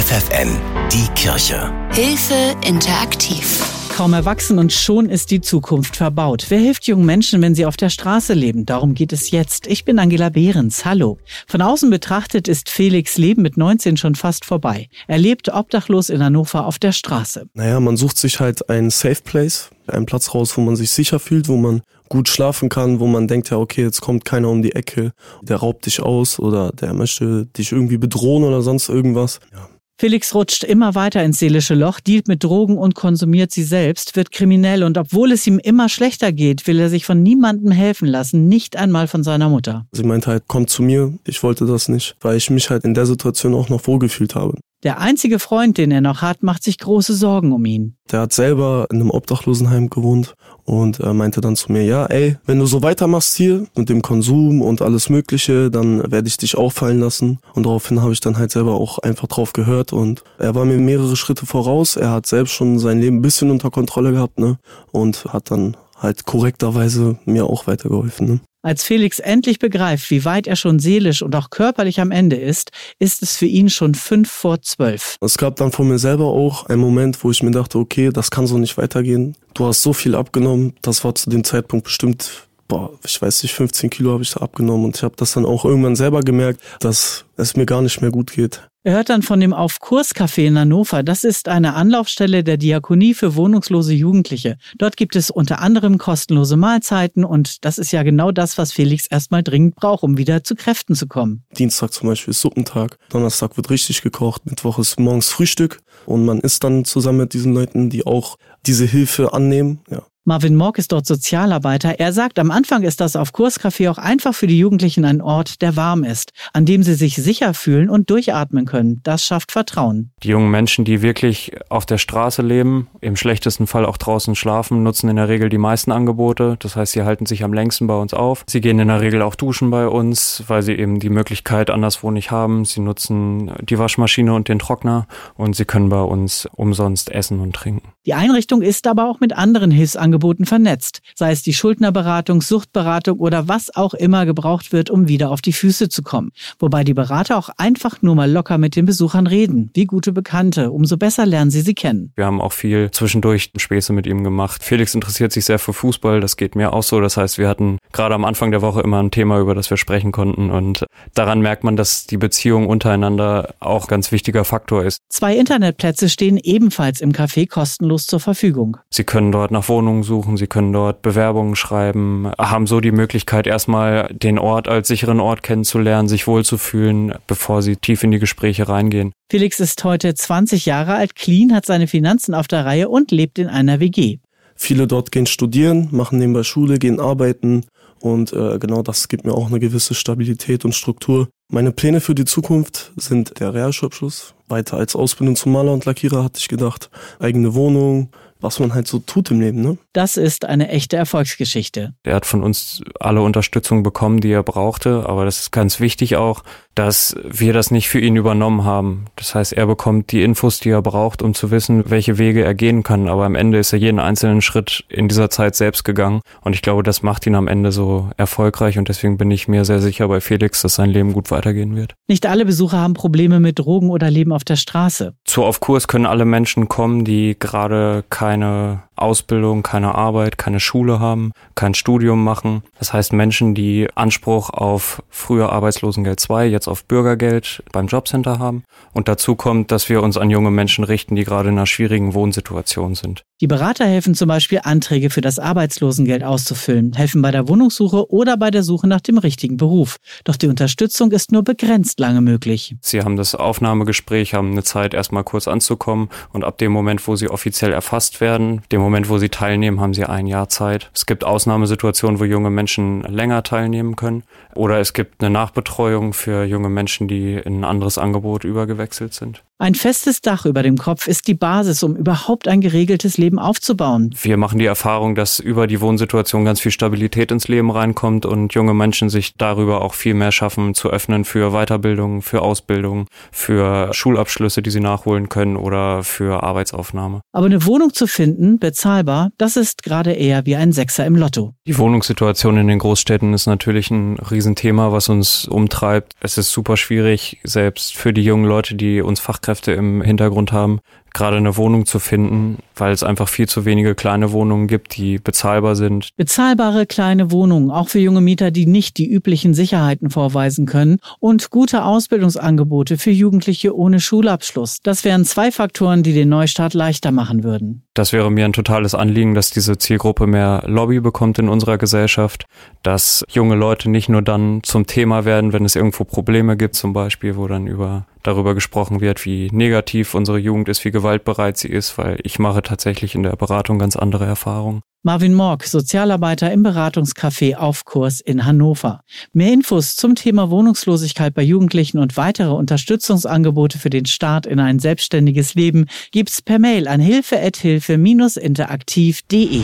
FFN, die Kirche. Hilfe interaktiv. Kaum erwachsen und schon ist die Zukunft verbaut. Wer hilft jungen Menschen, wenn sie auf der Straße leben? Darum geht es jetzt. Ich bin Angela Behrens. Hallo. Von außen betrachtet ist Felix Leben mit 19 schon fast vorbei. Er lebt obdachlos in Hannover auf der Straße. Naja, man sucht sich halt einen Safe Place, einen Platz raus, wo man sich sicher fühlt, wo man gut schlafen kann, wo man denkt, ja, okay, jetzt kommt keiner um die Ecke, der raubt dich aus oder der möchte dich irgendwie bedrohen oder sonst irgendwas. Ja. Felix rutscht immer weiter ins seelische Loch, dealt mit Drogen und konsumiert sie selbst, wird kriminell und obwohl es ihm immer schlechter geht, will er sich von niemandem helfen lassen, nicht einmal von seiner Mutter. Sie meinte halt, komm zu mir, ich wollte das nicht, weil ich mich halt in der Situation auch noch wohlgefühlt habe. Der einzige Freund, den er noch hat, macht sich große Sorgen um ihn. Der hat selber in einem Obdachlosenheim gewohnt und er meinte dann zu mir, ja, ey, wenn du so weitermachst hier mit dem Konsum und alles Mögliche, dann werde ich dich auffallen lassen. Und daraufhin habe ich dann halt selber auch einfach drauf gehört und er war mir mehrere Schritte voraus. Er hat selbst schon sein Leben ein bisschen unter Kontrolle gehabt, ne? Und hat dann halt korrekterweise mir auch weitergeholfen. Ne? Als Felix endlich begreift, wie weit er schon seelisch und auch körperlich am Ende ist, ist es für ihn schon fünf vor zwölf. Es gab dann von mir selber auch einen Moment, wo ich mir dachte, okay, das kann so nicht weitergehen. Du hast so viel abgenommen, das war zu dem Zeitpunkt bestimmt boah, ich weiß nicht, 15 Kilo habe ich da abgenommen und ich habe das dann auch irgendwann selber gemerkt, dass es mir gar nicht mehr gut geht. Er hört dann von dem Auf-Kurs-Café in Hannover. Das ist eine Anlaufstelle der Diakonie für wohnungslose Jugendliche. Dort gibt es unter anderem kostenlose Mahlzeiten und das ist ja genau das, was Felix erstmal dringend braucht, um wieder zu Kräften zu kommen. Dienstag zum Beispiel ist Suppentag, Donnerstag wird richtig gekocht, Mittwoch ist morgens Frühstück und man isst dann zusammen mit diesen Leuten, die auch diese Hilfe annehmen. Ja. Marvin Morg ist dort Sozialarbeiter. Er sagt, am Anfang ist das auf Kurscafé auch einfach für die Jugendlichen ein Ort, der warm ist, an dem sie sich sicher fühlen und durchatmen können. Das schafft Vertrauen. Die jungen Menschen, die wirklich auf der Straße leben, im schlechtesten Fall auch draußen schlafen, nutzen in der Regel die meisten Angebote. Das heißt, sie halten sich am längsten bei uns auf. Sie gehen in der Regel auch duschen bei uns, weil sie eben die Möglichkeit anderswo nicht haben. Sie nutzen die Waschmaschine und den Trockner und sie können bei uns umsonst essen und trinken. Die Einrichtung ist aber auch mit anderen Hilfsangeboten vernetzt, sei es die Schuldnerberatung, Suchtberatung oder was auch immer gebraucht wird, um wieder auf die Füße zu kommen. Wobei die Berater auch einfach nur mal locker mit den Besuchern reden, wie gute Bekannte, umso besser lernen sie sie kennen. Wir haben auch viel zwischendurch Späße mit ihm gemacht. Felix interessiert sich sehr für Fußball, das geht mir auch so. Das heißt, wir hatten gerade am Anfang der Woche immer ein Thema, über das wir sprechen konnten und daran merkt man, dass die Beziehung untereinander auch ganz wichtiger Faktor ist. Zwei Internetplätze stehen ebenfalls im Café kostenlos kostenlos zur Verfügung. Sie können dort nach Wohnungen suchen, Sie können dort Bewerbungen schreiben, haben so die Möglichkeit, erstmal den Ort als sicheren Ort kennenzulernen, sich wohlzufühlen, bevor Sie tief in die Gespräche reingehen. Felix ist heute 20 Jahre alt, clean, hat seine Finanzen auf der Reihe und lebt in einer WG. Viele dort gehen studieren, machen nebenbei Schule, gehen arbeiten und äh, genau das gibt mir auch eine gewisse Stabilität und Struktur. Meine Pläne für die Zukunft sind der Realschulabschluss. Weiter als Ausbildung zum Maler und Lackierer hatte ich gedacht. Eigene Wohnung, was man halt so tut im Leben. Ne? Das ist eine echte Erfolgsgeschichte. Er hat von uns alle Unterstützung bekommen, die er brauchte, aber das ist ganz wichtig auch, dass wir das nicht für ihn übernommen haben. Das heißt, er bekommt die Infos, die er braucht, um zu wissen, welche Wege er gehen kann. Aber am Ende ist er jeden einzelnen Schritt in dieser Zeit selbst gegangen. Und ich glaube, das macht ihn am Ende so erfolgreich. Und deswegen bin ich mir sehr sicher bei Felix, dass sein Leben gut weitergehen wird. Nicht alle Besucher haben Probleme mit Drogen oder leben auf der Straße. Zu Auf Kurs können alle Menschen kommen, die gerade keine Ausbildung, keine Arbeit, keine Schule haben, kein Studium machen. Das heißt Menschen, die Anspruch auf früher Arbeitslosengeld 2, jetzt auf Bürgergeld beim Jobcenter haben. Und dazu kommt, dass wir uns an junge Menschen richten, die gerade in einer schwierigen Wohnsituation sind. Die Berater helfen zum Beispiel, Anträge für das Arbeitslosengeld auszufüllen, helfen bei der Wohnungssuche oder bei der Suche nach dem richtigen Beruf. Doch die Unterstützung ist nur begrenzt lange möglich. Sie haben das Aufnahmegespräch, haben eine Zeit, erstmal kurz anzukommen und ab dem Moment, wo sie offiziell erfasst werden, dem Moment, wo sie teilnehmen, haben sie ein Jahr Zeit. Es gibt Ausnahmesituationen, wo junge Menschen länger teilnehmen können oder es gibt eine Nachbetreuung für junge Menschen, die in ein anderes Angebot übergewechselt sind. Ein festes Dach über dem Kopf ist die Basis, um überhaupt ein geregeltes Leben aufzubauen. Wir machen die Erfahrung, dass über die Wohnsituation ganz viel Stabilität ins Leben reinkommt und junge Menschen sich darüber auch viel mehr schaffen zu öffnen für Weiterbildung, für Ausbildung, für Schulabschlüsse, die sie nachholen können oder für Arbeitsaufnahme. Aber eine Wohnung zu finden, bezahlbar, das ist gerade eher wie ein Sechser im Lotto. Die Wohnungssituation in den Großstädten ist natürlich ein Riesenthema, was uns umtreibt. Es ist super schwierig, selbst für die jungen Leute, die uns Fachkräfte Arbeitskräfte im Hintergrund haben, gerade eine Wohnung zu finden, weil es einfach viel zu wenige kleine Wohnungen gibt, die bezahlbar sind. Bezahlbare kleine Wohnungen, auch für junge Mieter, die nicht die üblichen Sicherheiten vorweisen können und gute Ausbildungsangebote für Jugendliche ohne Schulabschluss. Das wären zwei Faktoren, die den Neustart leichter machen würden. Das wäre mir ein totales Anliegen, dass diese Zielgruppe mehr Lobby bekommt in unserer Gesellschaft, dass junge Leute nicht nur dann zum Thema werden, wenn es irgendwo Probleme gibt, zum Beispiel, wo dann über darüber gesprochen wird, wie negativ unsere Jugend ist, wie gewaltbereit sie ist, weil ich mache tatsächlich in der Beratung ganz andere Erfahrungen. Marvin Morg, Sozialarbeiter im Beratungscafé Aufkurs in Hannover. Mehr Infos zum Thema Wohnungslosigkeit bei Jugendlichen und weitere Unterstützungsangebote für den Start in ein selbstständiges Leben gibt's per Mail an hilfe-interaktiv.de.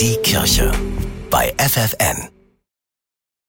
Die Kirche bei FFN.